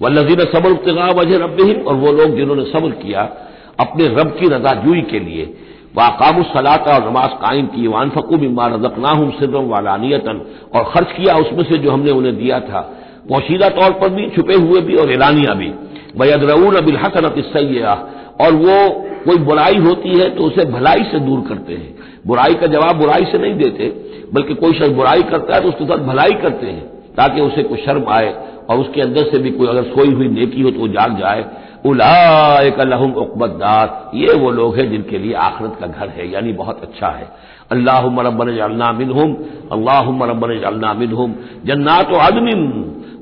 वल्लजीन सबर उतगा वजह रब और वो लोग जिन्होंने सब्र किया अपने रब की रजाजुई के लिए। वाकाम सलाता, और नमाज़ कायम की। वान फकू बिमा रजकनाहम सिरम वालानियतन और खर्च किया उसमें से जो हमने उन्हें दिया था। पोशीदा तौर पर भी, छुपे हुए भी, और एलानिया भी। बयदरऊन अबिल हसनत सैया और वो, कोई बुराई होती है तो उसे भलाई से दूर करते हैं। बुराई का जवाब बुराई से नहीं देते, बल्कि कोई शख्स बुराई करता है तो उसके साथ भलाई करते हैं, ताकि उसे कुछ शर्म आए। और उसके अंदर से भी कोई अगर सोई हुई नेकी हो तो वो जाग जाए। उलाहम उकबतदार ये वो लोग हैं जिनके लिए आखरत का घर है, यानी बहुत अच्छा है। अल्लाह रबन जलना मिनहुम अल्लाह रबन जलना मिनहुम। जन्नात आदमिन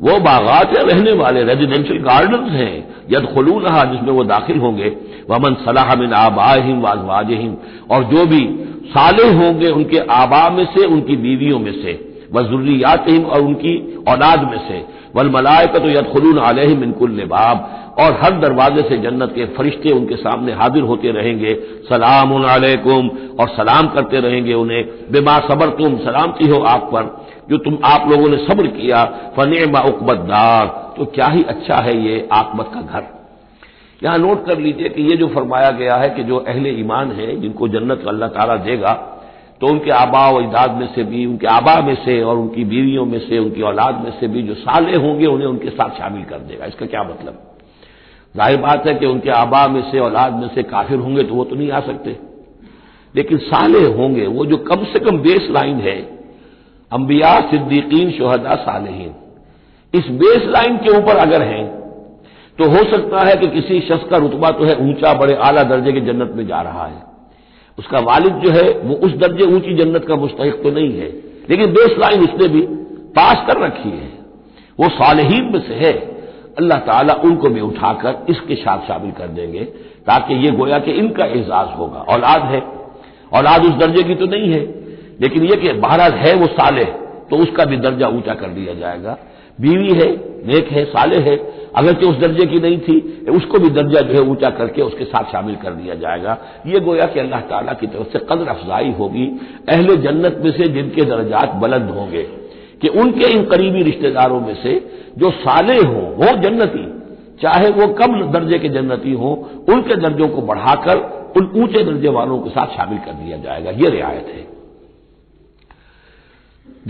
वो बागात रहने वाले रेजिडेंशियल गार्डन हैं। यद खलून जिसमें वो दाखिल होंगे। वमन सलाह मिन आबाहिम वाजवाजहिम और जो भी साले होंगे उनके आबा में से, उनकी बीवियों में से। वजुर्रियात और उनकी औलाद में से। वल मलायक तो यदखलून आलहिम इनकुल बाब। और हर दरवाजे से जन्नत के फरिश्ते उनके सामने हाजिर होते रहेंगे। सलाम अलैकुम। और सलाम करते रहेंगे उन्हें। बेमा सबर तुम सलामती हो आप पर। जो तुम आप लोगों ने सब्र किया। फने उकबतदार तो क्या ही अच्छा है ये आकबत का घर। यहाँ नोट कर लीजिए कि ये जो फरमाया गया है कि जो अहले ईमान है, जिनको जन्नत अल्लाह ताला देगा तो उनके आबा व इजाद में से भी, उनके आबा में से और उनकी बीवियों में से, उनकी औलाद में से भी जो साले होंगे, उन्हें उनके साथ शामिल कर देगा। इसका क्या मतलब? ज़ाहिर बात है कि उनके आबा में से, औलाद में से काफिर होंगे तो वो तो नहीं आ सकते। लेकिन साले होंगे, वो जो कम से कम बेस लाइन है, अंबिया, सिद्दीकीन, शोहदा, सालेहीन। इस बेस लाइन के ऊपर अगर हैं तो हो सकता है कि किसी शख्स का रुतबा तो है ऊँचा, बड़े आला दर्जे की जन्नत में जा रहा है। उसका वालिद जो है, वो उस दर्जे ऊँची जन्नत का मुस्तक तो नहीं है, लेकिन बेस लाइन उसने भी पास कर रखी है। वो सालहीन में से है। अल्लाह ताला उनको भी उठाकर इसके साथ शामिल कर देंगे, ताकि ये गोया कि इनका एजाज होगा। औलाद है। औलाद उस दर्जे की तो नहीं है, लेकिन यह कि बहरहाल है वो साले तो उसका भी दर्जा ऊँचा कर दिया जाएगा। बीवी है, नेक है, साले है अगर कि उस दर्जे की नहीं थी, उसको भी दर्जा जो है ऊँचा करके उसके साथ शामिल कर दिया जाएगा। ये गोया कि अल्लाह ताला की तरफ़ से कदर अफजाई होगी, अहले जन्नत में से जिनके दर्जात बुलंद होंगे, कि उनके इन करीबी रिश्तेदारों में से जो साले हों वो जन्नती, चाहे वो कम दर्जे के जन्नती हों, उनके दर्जों को बढ़ाकर उन ऊँचे दर्जे वालों के साथ शामिल कर दिया जाएगा। ये रियायत है।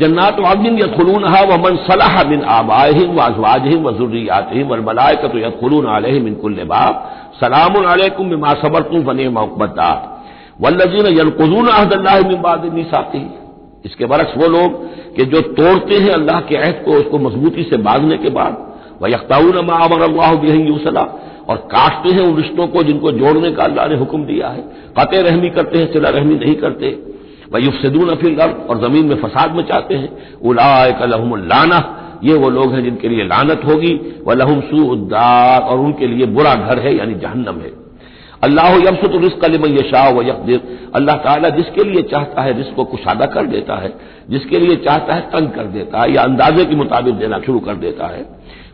जन्नात वादिन यदखलून व मन सलाह बिन आबाहिम व अजवाजहिम व जुर्रियातहिम वल मलाइकत यदखलून अलैहिम मिन कुल्ल बाब। सलामुन अलैकुम बिमा सबरतुम फने मौकबतात वल्लजीन यनकुजून अहदल्लाह मिन बाद मीसाकी। इसके बरक्स वो लोग कि जो तोड़ते हैं अल्लाह के अहद को, उसको मजबूती से बांधने के बाद वह यख्ताउन मा अमर अल्लाह बिही और काटते हैं उन रिश्तों को जिनको जोड़ने का अल्लाह ने हुक्म दिया है। कते रहमी करते हैं सिला रहमी नहीं करते। वयुफसदून अफिल अर्द और ज़मीन में फसाद मचाते हैं। उलाक लाना, ये वो लोग हैं जिनके लिए लानत होगी। वह लहुम सू उद्दार और उनके लिए बुरा घर है, यानी जहन्नम है। अल्लाह यमसत रिस्क लिमन शाह व यकदिर। अल्लाह ताला जिसके लिए चाहता है रिस्क को कुशादा कर देता है, जिसके लिए चाहता है, तंग कर देता है, या अंदाजे के मुताबिक देना शुरू कर देता है।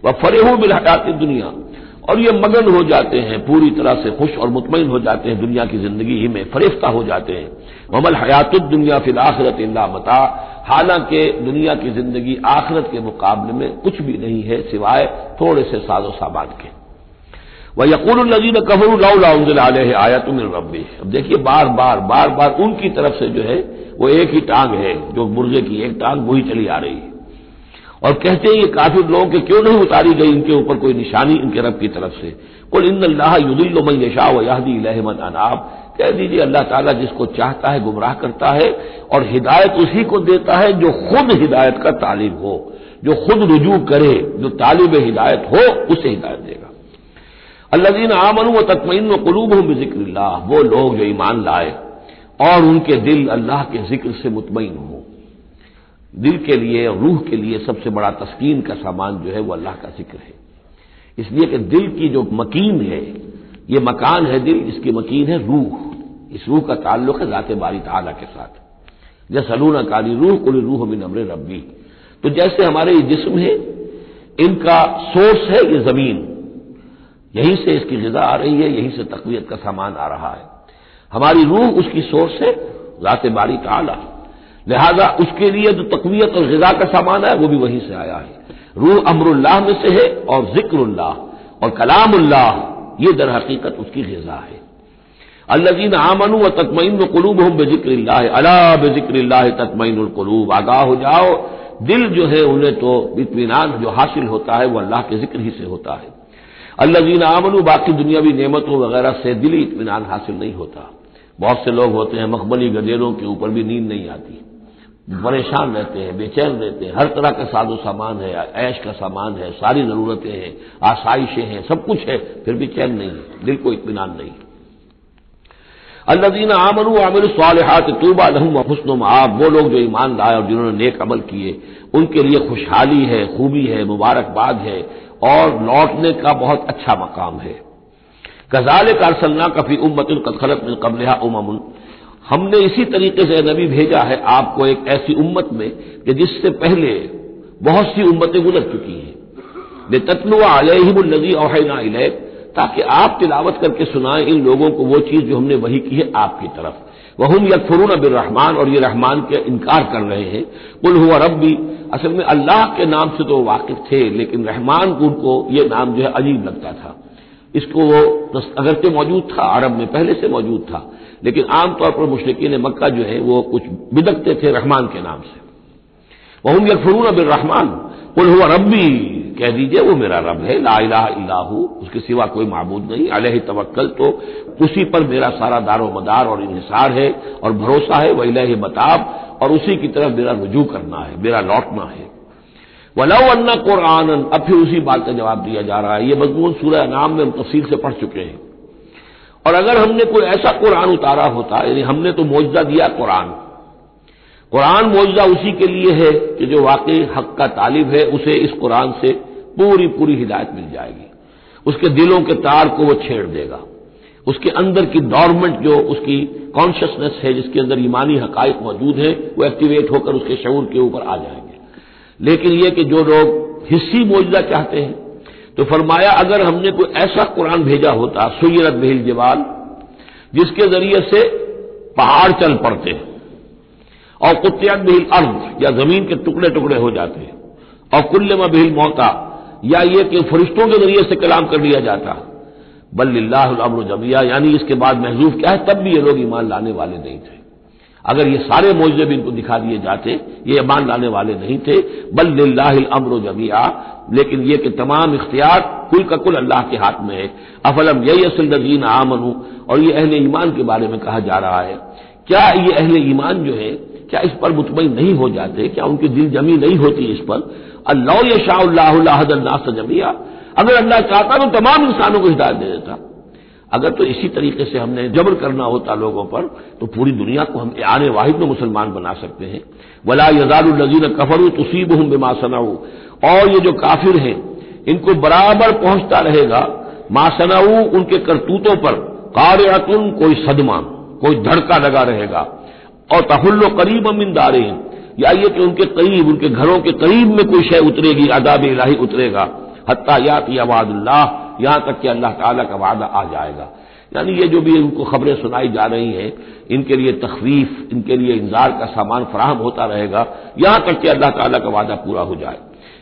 वह फरेह बिलहयात दुनिया, और ये मगन हो जाते हैं, पूरी तरह से खुश और मुतमिन हो जाते हैं, दुनिया की ज़िंदगी ही में फरेफ्ता हो जाते हैं। ममल हयात दुनिया फिल आखरत इल्ला मता। हालाँकि दुनिया की ज़िंदगी आखरत के मुकाबले में कुछ भी नहीं है सिवाय थोड़े से साजो सामान के। वह यकूल नजीन कफरू लाउल आया तुम रबी अब देखिए बार बार बार बार उनकी तरफ़ से जो है वो एक ही टांग है, जो मुर्गे की एक टांग वही चली आ रही है। और कहते हैं ये काफिर लोगों के क्यों नहीं उतारी गई इनके ऊपर कोई निशानी इनके रब की तरफ़ से? कुल इन अल्लाह युदिल्लमन यशा व याहदी लहमन अनाब। कह दीजिए, अल्लाह ताला जिसको चाहता है, गुमराह करता है और हिदायत उसी को देता है जो खुद हिदायत का तालिब हो, जो खुद रुजू करे, जो तालिब हिदायत हो, उसे हिदायत देगा। अल्लाजीन आमन व तकमीन कलूब हूँ ज़िक्र वो लोग जो ईमान लाए और उनके दिल अल्लाह के ज़िक्र से मुतमिन हो। दिल के लिए रूह के लिए सबसे बड़ा तस्कीन का सामान जो है, वो अल्लाह का ज़िक्र है। इसलिए कि दिल की जो मकीन है, ये मकान है दिल, इसकी मकीन है रूह। इस रूह का ताल्लुक है जाते बारी ताला के साथ। जैसे सलूना काली रूह, कुल रूह मिन अमर रब्बी। तो जैसे हमारे ये जिस्म है, इनका सोर्स है ये ज़मीन। यहीं से इसकी गजा आ रही है, यहीं से तकवीत का सामान आ रहा है। हमारी रूह उसकी सोर्स है, जाते बारी ताला। लिहाजा उसके लिए जो तकवीत और गजा का सामान है, वो भी वहीं से आया है। रूह अमरुल्लाह में से है और जिक्रुल्लाह। और कलामुल्लाह, ये दर हकीकत उसकी गजा है। अल्लाजीन आमनु व तकमईन कलूब हम बेजिक्र अला बेजिक्र तकमईन कलूब। आगाह हो जाओ, दिल जो है उन्हें तो इतमान जो हासिल होता है वह अल्लाह के ज़िक्र ही से होता है। अल्लाजीन आमनु, बाकी दुनियावी नियमतों वगैरह से दिली इतमान हासिल नहीं होता। बहुत से लोग होते हैं, मखमली गदेरों के ऊपर भी नींद नहीं आती। परेशान रहते हैं, बेचैन रहते हैं। हर तरह का साजो सामान है, ऐश का सामान है, सारी जरूरतें हैं, आसाइशें हैं, सब कुछ है, फिर भी चैन नहीं है, दिल को इतमान नहीं अल्लादीन आमनु आमिर सालहात तूबा लहम हुसन आप वो लोग जो ईमान लाए और जिन्होंने नेक अमल किए, उनके लिए खुशहाली है, खूबी है, मुबारकबाद है और लौटने का बहुत अच्छा मकाम है। गजाल कारसल्ला कफी उम्मत कदखलत में कबलहा उमन हमने इसी तरीके से नबी भेजा है, आपको एक ऐसी उम्मत में कि जिससे पहले बहुत सी उम्मतें गुजर चुकी हैं। बेतत्लुआ अलहिमनजी ओहना ताकि आप तिलावत करके सुनाएँ इन लोगों को, वो चीज़ जो हमने वही की है आपकी तरफ़। वह हम यकफरून रहमान और ये रहमान के इनकार कर रहे हैं। कुल हुआ रब्बी, असल में अल्लाह के नाम से तो वाकिफ थे, लेकिन रहमान उनको ये नाम जो है अजीब लगता था। इसको वो अगरचे मौजूद था, अरब में पहले से मौजूद था। लेकिन आमतौर पर मुश्किन मक्का जो है, वो कुछ बिदकते थे रहमान के नाम से। वह यकफरून बिल रहमान कुल हुआ रब्बी। कह दीजिए, वो मेरा रब है, ला इलाहू उसके सिवा कोई मबूद नहीं, अलह तवक्ल तो उसी पर मेरा सारा दारो मदार और इहिसार है और भरोसा है वह इलाह बताब और उसी की तरफ़ मेरा रुजू करना है, मेरा लौटना है। वलव अन्ना कुरान अब फिर उसी बात का जवाब दिया जा रहा है, ये मजमून सूर्य नाम में हम तफसील से पढ़ चुके हैं। और अगर हमने कोई ऐसा कुरान उतारा होता, यानी हमने तो मुआवजा दिया कुरान कुरान मुआवजा उसी के लिए है कि जो वाकई हक का तालिब है, उसे इस कुरान से पूरी पूरी हिदायत मिल जाएगी। उसके दिलों के तार को वो छेड़ देगा। उसके अंदर की डॉर्मेंट जो उसकी कॉन्शियसनेस है, जिसके अंदर ईमानी हकाइक मौजूद है, वो एक्टिवेट होकर उसके शूर के ऊपर आ जाएँगे। लेकिन यह कि जो लोग हिस्सी मुआवजा चाहते हैं तो फरमाया, अगर हमने कोई ऐसा कुरान भेजा होता, सुयरत बहिल जवाल, जिसके ज़रिए से पहाड़ चल पड़ते और कुत्यात बहिल अर्ज़ या ज़मीन के टुकड़े टुकड़े हो जाते हैं। और कुल्लमा बहिल मौका या ये कि फरिश्तों के ज़रिए से कलाम कर लिया जाता। बल्लामर जमिया, यानी इसके बाद महजूफ क्या है? तब भी ये लोग ईमान लाने वाले नहीं थे। अगर ये सारे मोजे भी इनको दिखा दिए जाते, ये ईमान लाने वाले नहीं थे। बल अमर जमिया, लेकिन यह कि तमाम इख्तियार कुल का कुल अल्लाह के हाथ में है। अफलम यही असल नजीन आमनु, और ये अहले ईमान के बारे में कहा जा रहा है। क्या ये अहले ईमान जो है क्या इस पर मुतमिन नहीं हो जाते? क्या उनकी दिल जमी नहीं होती इस पर? अल्लाह शाह जमिया। अगर अल्लाह चाहता तो तमाम इंसानों को हिदायत दे देता। अगर तो इसी तरीके से हमने जबर करना होता लोगों पर तो पूरी दुनिया को हम आने वाहिद में मुसलमान बना सकते हैं। वला यजारुल्लजीन कफरू तुसीब हूँ बेमासनाऊ और ये जो काफिर हैं, इनको बराबर पहुँचता रहेगा। मासनाऊ उनके करतूतों पर कार्यतुन कोई सदमा, कोई धड़का लगा रहेगा। और तहुल्लो करीब अमिनदारे हैं या ये कि उनके करीब, उनके घरों के करीब में कोई शय उतरेगी, आदाब इलाही उतरेगा। हत्या यात अवादुल्लाह यहाँ तक कि अल्लाह ताला का वादा आ जाएगा। यानी ये जो भी इनको खबरें सुनाई जा रही हैं, इनके लिए तखवीफ, इनके लिए इंजार का सामान फराहम होता रहेगा। यहाँ तक कि अल्लाह ताला का वादा पूरा हो जाए।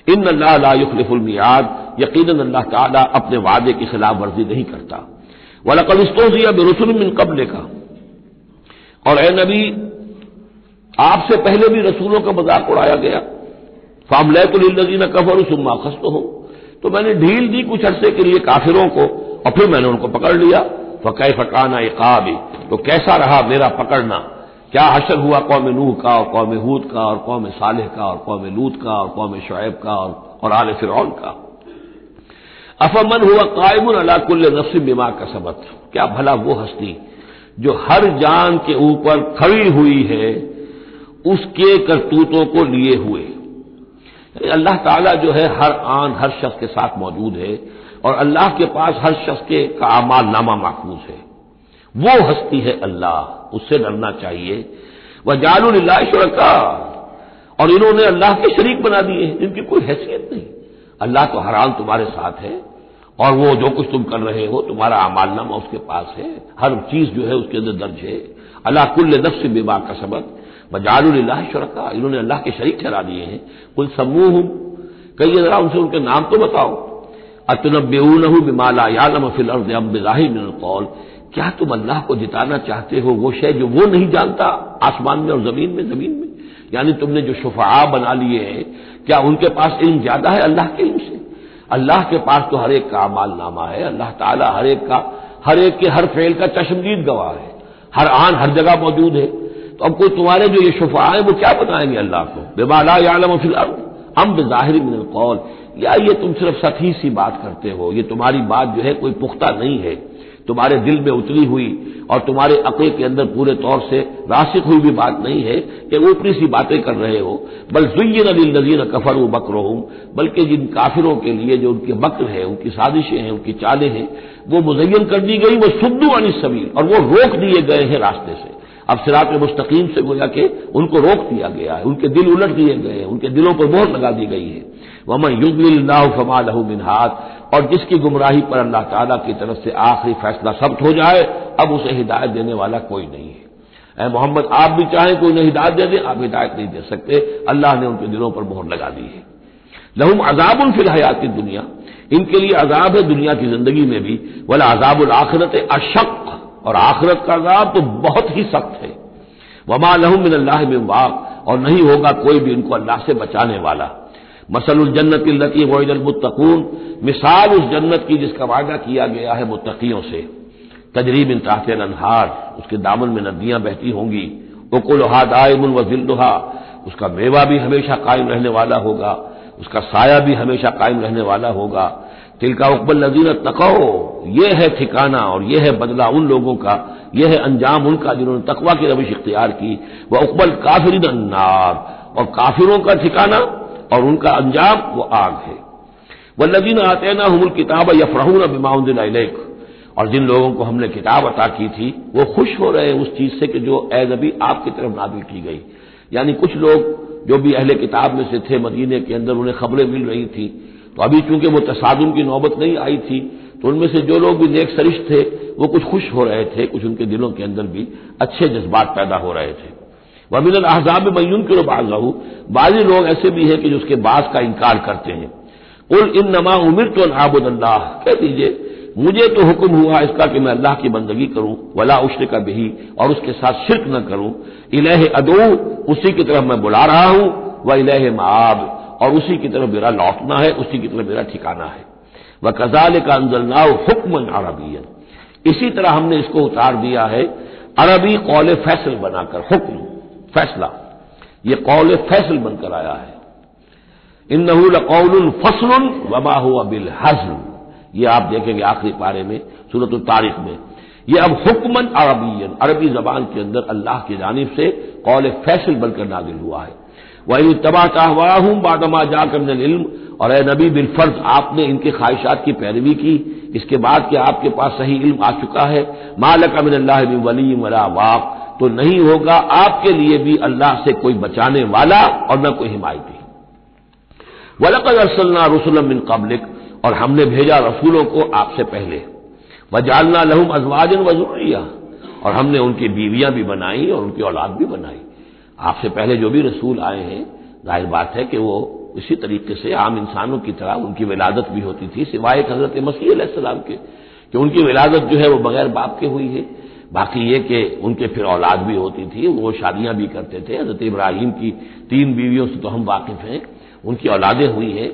इन अल्लाहफुलमियाद यकीन अल्लाह ताला अपने वादे की खिलाफ वर्जी नहीं करता। वलकलिस्तोजिया बेरसुल मिन कबल का और ए नबी आपसे पहले भी रसूलों का मज़ाक उड़ाया गया। फामले तो नजीन कफर सुम्मा खस्त हो तो मैंने ढील दी कुछ अरसे के लिए काफिरों को और फिर मैंने उनको पकड़ लिया। फ़कै फकाना इकाबी। तो कैसा रहा मेरा पकड़ना? क्या हशर हुआ कौम नूह का और कौम हूद का और कौम सालेह का और कौम लूत का और कौम शुएब का और, और आल फिरौन का? अफमन हुआ कायमुन अलाकुल्ल नफ्स बिमा का सबक क्या भला वो हस्ती जो हर जान के ऊपर खड़ी हुई है उसके करतूतों को लिए हुए। अल्लाह ताला जो है हर आन, हर शख्स के साथ मौजूद है और अल्लाह के पास हर शख्स के का अमाल नामा महफूज है। वो हस्ती है अल्लाह, उससे डरना चाहिए। वह जालुल्ला शुरका, और इन्होंने अल्लाह के शरीक बना दिए हैं, इनकी कोई हैसियत नहीं। अल्लाह तो हाल तुम्हारे साथ है, और वो जो कुछ तुम कर रहे हो, तुम्हारा अमालनामा उसके पास है, हर चीज़ जो है उसके अंदर दर्ज है। अल्लाह कुल्ल नफ्स बेबा का सबक बजारुल्ला शुरका, इन्होंने अल्लाह के शरीक ठहरा दिए हैं। कुल समूह कहिए जरा उनसे उनके नाम तो बताओ। अतनबेऊन बिमाला यालम फिल अर्द कौल। क्या तुम अल्लाह को जिताना चाहते हो? वो शय जो वो नहीं जानता, आसमान में और ज़मीन में ज़मीन में। यानी तुमने जो शुफा बना लिए हैं, क्या उनके पास इल्म ज़्यादा है अल्लाह के इल्म से? अल्लाह के पास तो हर एक का अमाल नामा है, अल्लाह ताला हर एक का, हर एक के हर फेल का चश्मदीद गवाह है। हर आन हर जगह मौजूद है। तो अब कोई तुम्हारे जो ये शुफा है, वो क्या बताएँगे अल्लाह को? बेमाला यालम फिल हम बेजाहिर मिनल कौल। या ये तुम सिर्फ़ सती सी बात करते हो। ये तुम्हारी बात जो है कोई पुख्ता नहीं है। तुम्हारे दिल में उतरी हुई और तुम्हारे अकल के अंदर पूरे तौर से रासिक हुई भी बात नहीं है कि ऊपरी सी बातें कर रहे हो। बल जुयन अली नजीर कफर व बकर बल्कि जिन काफिरों के लिए जो उनके बकर है, उनकी साजिशें हैं, उनकी चालें हैं, वो मुजयन कर दी गई, वो सुद्दू अनी सबीर और वो रोक दिए गए हैं रास्ते से। अब सिरात मुस्तकीम से गोया के उनको रोक दिया गया है, उनके दिल उलट दिए गए हैं, उनके दिलों पर मोहर लगा दी गई है। वमन युगल्लाह फमा लहू मिनहात, और जिसकी गुमराही पर अल्लाह ताला की तरफ़ से आखिरी फैसला सब्त हो जाए, अब उसे हिदायत देने वाला कोई नहीं है। मोहम्मद, आप भी चाहें कोई उन्हें हिदायत दे दे, आप हिदायत नहीं दे सकते। अल्लाह ने उनके दिलों पर मोहर लगा दी है। लहुम अजाब फिल हयात दुनिया, इनके लिए अजाब है दुनिया की ज़िंदगी में भी, वाला अजाबुल आखरत अशक और आखरत का अजाब तो बहुत ही सख्त है। वमा लहम मिन अल्लाह में वाक, और नहीं होगा कोई भी इनको अल्लाह से बचाने वाला। मसल जन्नत लती मुतकून मिसाल उस जन्नत की जिसका वायदा किया गया है मुतकियों से। तजरीब इन ताहते अनहार, उसके दामन में नदियाँ बहती होंगी। उकुलहा दायमुल वजिल्हा उसका मेवा भी हमेशा कायम रहने वाला होगा। उसका साया भी हमेशा कायम रहने वाला होगा। तिल का उकबल नजीर तको ये है ठिकाना और यह है बदला उन लोगों का यह है अंजाम उनका जिन्होंने तकवा की रविश इख्तियार की। वह उकबल काफिर नार और काफिरों का ठिकाना और उनका अंजाम वो आग है। वल्लजीन आते ना हमल किताब यफरहून बिमाउद्दिन और जिन लोगों को हमने किताब अता की थी, वो खुश हो रहे हैं उस चीज़ से कि जो एज अभी आपकी तरफ़ नादिल की गई। यानी कुछ लोग जो भी अहले किताब में से थे मदीने के अंदर, उन्हें खबरें मिल रही थी। तो अभी चूँकि वो तसादुम की नौबत नहीं आई थी तो उनमें से जो लोग भी नेक सरिश थे, वो कुछ खुश हो रहे थे, कुछ उनके दिलों के अंदर भी अच्छे जज्बात पैदा हो रहे थे। वमिन अहजाब मैन के बाजू बाजी लोग ऐसे भी हैं कि जो उसके बास का इनकार करते हैं। उल इन नमा उमिर तो अल्लाह, कह दीजिए, मुझे तो हुक्म हुआ इसका कि मैं अल्लाह की बंदगी करूँ, वला उश्र का बही, और उसके साथ शिरक न करूँ। इलह अदो उसी की तरफ़ मैं बुला रहा हूँ वह इलह माब और उसी की तरफ़ मेरा लौटना है, उसी की तरफ़ मेरा ठिकाना है। वह कजाल का अंजलना हुक्मन अरबियन। इसी तरह हमने इसको उतार दिया है, अरबी कौल फैसल बनाकर, हुक्म, फैसला। ये कौल फैसल बनकर आया है। इन नहूल कौल फसलन वबा हुआ बिल हजल ये आप देखेंगे आखिरी पारे में सूरत तारीख में। ये अब हुक्मन अरबियन, अरबी जबान के अंदर अल्लाह की जानब से कौल फैसल बनकर नाजिल हुआ है। वही तबाह चाहवा हूँ बादमा जाकर इल्म। और ए नबी बिलफर्ज आपने इनके ख्वाहिशात की पैरवी की। इसके बाद कि आपके पास सही इल्म आ चुका है, मालक अमिन वली वला वाक तो नहीं होगा आपके लिए भी अल्लाह से कोई बचाने वाला और न कोई हिमायती वलकद अरसलना रसुलम बिन कबलिक, और हमने भेजा रसूलों को आपसे पहले। वजालना लहुम अजवाजन वजुरिया और हमने उनकी बीवियाँ भी बनाई और उनकी औलाद भी बनाई। आपसे पहले जो भी रसूल आए हैं, ज़ाहिर बात है कि वो इसी तरीके से आम इंसानों की तरह उनकी विलादत भी होती थी, सिवाय हज़रत मसीह सलाम के, कि उनकी विलादत जो है वो बगैर बाप के हुई है। बाकी ये कि उनके फिर औलाद भी होती थी, वो शादियाँ भी करते थे। हज़रत इब्राहिम की तीन बीवियों से तो हम वाकिफ हैं, उनकी औलादें हुई हैं।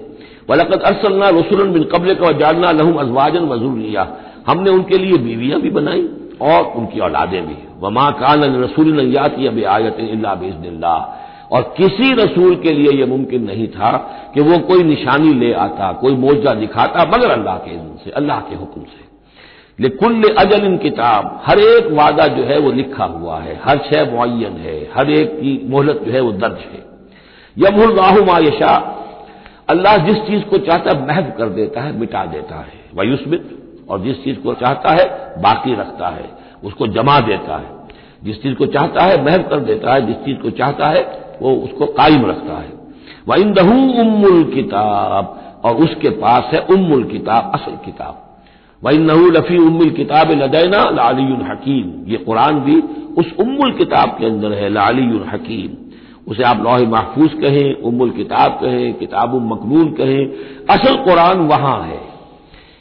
वलकत अरसलना रसुलन बिन कबल का जानना लहम अजवाजन लिया हमने उनके लिए बीवियाँ भी बनाई और उनकी औलादें भी। वमा कान रसूल यात अब आयत बेजल्ला और किसी रसूल के लिए यह मुमकिन नहीं था कि वो कोई निशानी ले आता, कोई मोजा दिखाता, मगर अल्लाह के इज़्ज़त से, अल्लाह के हुक्म से। लेकुल अजल इन किताब, हर एक वादा जो है वो लिखा हुआ है, हर शय मुन है, हर एक की मोहलत जो है वो दर्ज है। यमुल्लाह मायशा अल्लाह जिस चीज़ को चाहता है महव कर देता है, मिटा देता है। वयुस्मित, और जिस चीज़ को चाहता है, बाकी रखता है। उसको जमा देता है। जिस चीज़ को चाहता है, महव कर देता है, जिस चीज़ को चाहता है, वो उसको कायम रखता है। वह इंदहू उम्मुल किताब, और उसके पास है उम्मुल किताब, असल किताब। वही नहू लफी उम्मुल किताब लदैना लाली हकीम। ये कुरान भी उस उम्मुल किताब के अंदर है लाली हकीम। उसे आप लौह महफूज कहें, उम्मुल किताब कहें किताब मकबूल कहें, असल कुरान वहाँ है।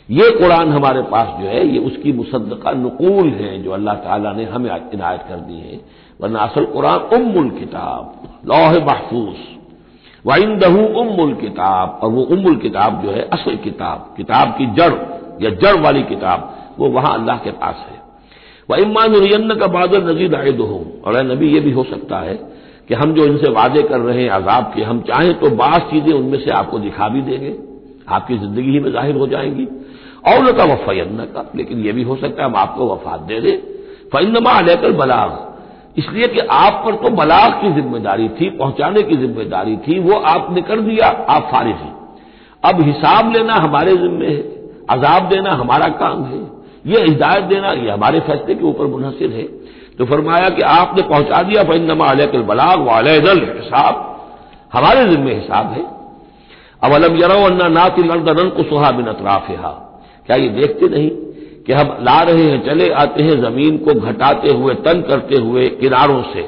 ये कुरान हमारे पास जो है, ये उसकी मुसद्दका नकूल है जो अल्लाह ताला ने हमें इनायत कर दी है। वरना असल कुरान उम्मुल किताब, लौह महफूज। वाइंदहू उम्मुल किताब, और वो उम्मुल किताब जो है, असल किताब किताब की जड़, या जड़ वाली किताब, वो वहाँ अल्लाह के पास है। वह इमान का बादल नजीर आए दो और नबी, ये भी हो सकता है कि हम जो इनसे वादे कर रहे हैं, अजाब के, हम चाहें तो बास चीज़ें उनमें से आपको दिखा भी देंगे। आपकी ज़िंदगी ही में ज़ाहिर हो जाएँगी। और का वफ़यन का लेकिन यह भी हो सकता है हम आपको वफात दे दें। फ़ैनमा लेकर बलाग, इसलिए कि आप पर तो बलाग की ज़िम्मेदारी थी, पहुँचाने की ज़िम्मेदारी थी, वो आपने कर दिया, आप फारिग हैं। अब हिसाब लेना हमारे जिम्मे है, अजाब देना हमारा काम है, ये हिदायत देना, ये हमारे फैसले के ऊपर मुनहसिर है। तो फरमाया कि आपने पहुँचा दिया फ़ैनमा अलकल बलाग वालदल हिसाब, हमारे जिम्मे हिसाब है। अब अलम यरो अन्ना अर्दन को सुहा बिन अतराफ क्या ये देखते नहीं कि हम ला रहे हैं, चले आते हैं, ज़मीन को घटाते हुए, तंग करते हुए किनारों से।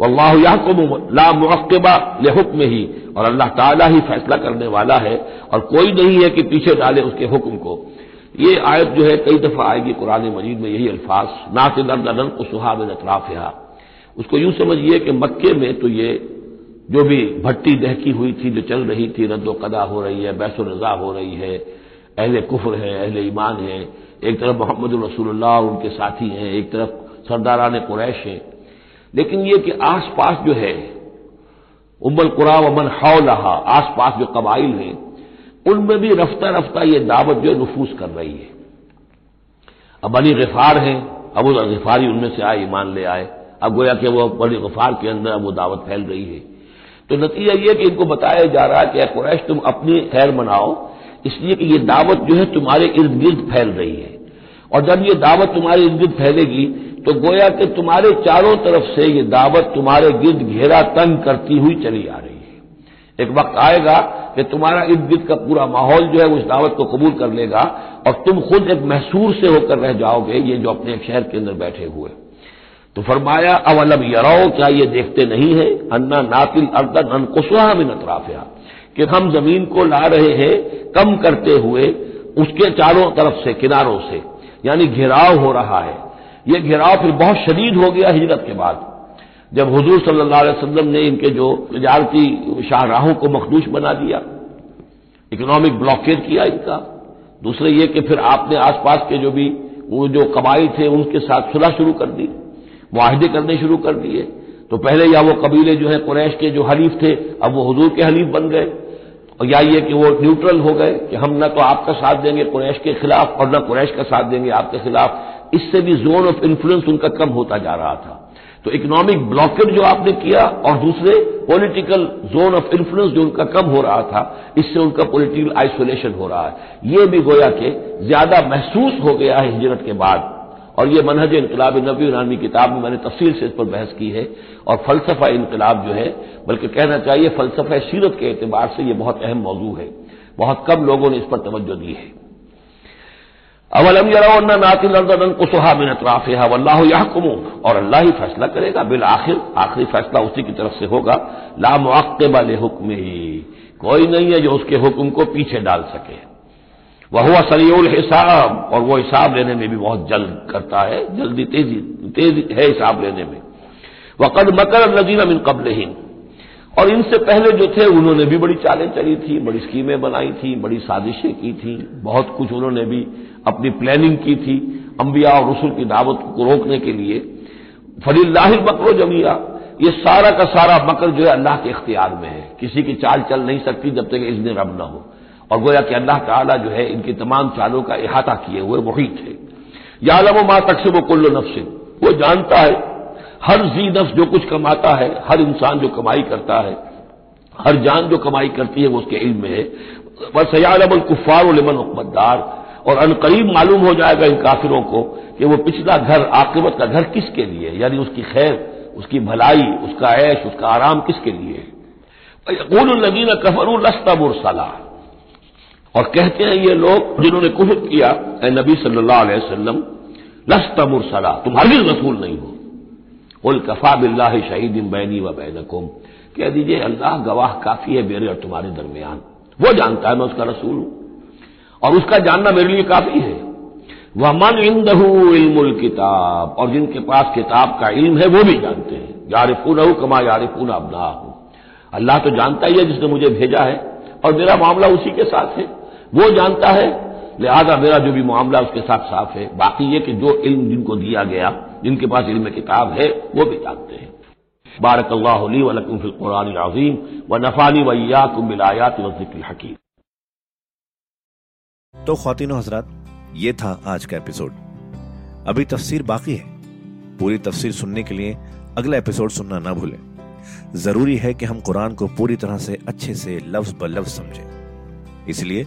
वल्लाह याकुम ला मुक्बा ले हुक्म ही और अल्लाह ताला ही फैसला करने वाला है। और कोई नहीं है कि पीछे डाले उसके हुक्म को। ये आयत जो है, कई दफ़ा आएगी कुरान मजीद में यही अल्फाज ना से दर्दन को सुहाब अतराफ उसको यूँ समझिए कि मक्के में तो ये जो भी भट्टी दहकी हुई थी, जो चल रही थी, रद्दो कदा हो रही है, बैसो रजा हो रही है, अहले कुफर है, अहले ईमान है, एक तरफ़ मोहम्मद रसूलुल्लाह, उनके साथी हैं, एक तरफ़ सरदारान कुरैश हैं। लेकिन ये कि आस पास जो है, उम्मल कुरा वमन हौलहा आस पास जो कबाइल हैं, उनमें भी रफ्ता रफ्ता ये दावत जो नफूस कर रही है। अब अली गफार हैं, अब गफारी उनमें से आए, ईमान ले आए। अब गोया कि वो बड़ी गफार के अंदर अब वो दावत फैल रही है। तो नतीजा ये कि इनको बताया जा रहा है कि कुरैश तुम अपनी खैर मनाओ, इसलिए कि ये दावत जो है तुम्हारे इर्द गिर्द फैल रही है। और जब ये दावत तुम्हारे इर्द गिर्द फैलेगी तो गोया कि तुम्हारे चारों तरफ़ से ये दावत तुम्हारे गिर्द घेरा तंग करती हुई चली आ रही है। एक वक्त आएगा कि तुम्हारा इर्द गिर्द का पूरा माहौल जो है उस दावत को कबूल कर लेगा और तुम खुद एक महसूर से होकर रह जाओगे, ये जो अपने शहर के अंदर बैठे हुए तो फरमाया, अवलम यरो क्या ये देखते नहीं है? अन्ना नातिल अर्दन अनकुसुहा में अतराफिया कि हम ज़मीन को ला रहे हैं, कम करते हुए, उसके चारों तरफ़ से, किनारों से। यानी घेराव हो रहा है। यह घेराव फिर बहुत शदीद हो गया हिजरत के बाद। जब हजूर सल्लल्लाहु अलैहि वसल्लम ने इनके जो तजारती शाहराहों को मखदूश बना दिया, इकोनॉमिक ब्लॉकेज किया इनका। दूसरे ये कि फिर आपने आसपास के जो भी, वो जो कबाइल थे, उनके साथ सुलह शुरू कर दी। मुआहदे करने शुरू कर दिए। तो पहले या वो कबीले जो है, कुरैश के जो हलीफ थे, अब वो हजूर के हलीफ बन गए। और या ये कि वो न्यूट्रल हो गए कि हम न तो आपका साथ देंगे कुरैश के खिलाफ और न कुरैश का साथ देंगे आपके खिलाफ। इससे भी जोन ऑफ़ इन्फ्लुएंस उनका कम होता जा रहा था। तो इकोनॉमिक ब्लॉकेज जो आपने किया और दूसरे पॉलिटिकल जोन ऑफ़ इन्फ्लुएंस जो उनका कम हो रहा था, इससे उनका पॉलिटिकल आइसोलेशन हो रहा है। ये भी गोया के ज़्यादा महसूस हो गया है हिजरत के बाद। और ये मनहज इनकलाब नबी नामी किताब में मैंने तफसील से इस पर बहस की है और फलसफा इनकलाब जो है, बल्कि कहना चाहिए फलसफा सीरत के एतबार से यह बहुत अहम मौजू है। बहुत कम लोगों ने इस पर तवज्जो दी है। अवलम याकुमू और अल्लाह ही फैसला करेगा, बिल आखिर, आखिरी फैसला उसी की तरफ़ से होगा। ला मुआकबा हुक्म ही कोई नहीं है जो उसके हुक्म को पीछे डाल सके। वह हुआ सरीउल हिसाब, और वो हिसाब लेने में भी बहुत जल्द करता है, जल्दी तेज़ी, तेज है हिसाब लेने में। वक़द मकर नजीर मिन कबल और इनसे पहले जो थे, उन्होंने भी बड़ी चालें चली थी, बड़ी स्कीमें बनाई थी, बड़ी साजिशें की थी, बहुत कुछ उन्होंने भी अपनी प्लानिंग की थी, अंबिया और रसुल की दावत को रोकने के लिए। फलील्लाहिल मकरो जमिया। ये सारा का सारा मकर जो है अल्लाह के इख्तियार में है। किसी की चाल चल नहीं सकती जब तक इज्न रब न हो। और गोया कि अल्लाह ताला जो है इनकी तमाम चालों का अहाता किए हुए वही थे या लमो माँ तक से वो कुल्लो नफ्सिन। वो जानता है, हर जी नफ्स जो कुछ कमाता है, हर इंसान जो कमाई करता है, हर जान जो कमाई करती है वो उसके इल्म में है। बस सयालमल कुफार लिमन और अनकरीब मालूम हो जाएगा इन काफिरों को कि वो पिछला घर आकिबत का घर किसके लिए यानी उसकी खैर, उसकी भलाई, उसका ऐश, उसका आराम किसके लिए है? लगीन कफरू लस्ता मुरसला और कहते हैं ये लोग जिन्होंने कुफर किया नबी सल्लल्लाहु अलैहि वसल्लम, लस्ता मुरसला, तुम हरगिज रसूल नहीं हो। उल कफा बिल्ला शहीद बैनी व बैनकुम। कह दीजिए, अल्लाह गवाह काफ़ी है मेरे और तुम्हारे दरमियान। वो जानता है मैं उसका रसूल हूँ। और उसका जानना मेरे लिए काफ़ी है। वह मन इंदहू इल्मुल किताब। और जिनके पास किताब का इल्म है, वो भी जानते हैं। यारिफून कमा यारिफून अबना अल्लाह तो जानता ही है जिसने मुझे भेजा है। और मेरा मामला उसी के साथ है। वो जानता है, लिहाजा मेरा जो भी मामला उसके साथ साफ़ है। बाकी ये कि जो इल्म जिनको दिया गया, जिनके पास इल्म किताब है, वो भी जानते हैं। बारक अल्लाह व नफानी वजिक्र हकीम। तो खातिन हजरात, ये था आज का एपिसोड। अभी तफसीर बाकी है। पूरी तफसीर सुनने के लिए अगला एपिसोड सुनना ना भूलें। ज़रूरी है कि हम कुरान को पूरी तरह से अच्छे से लफ्ज ब लफ्ज समझें। इसलिए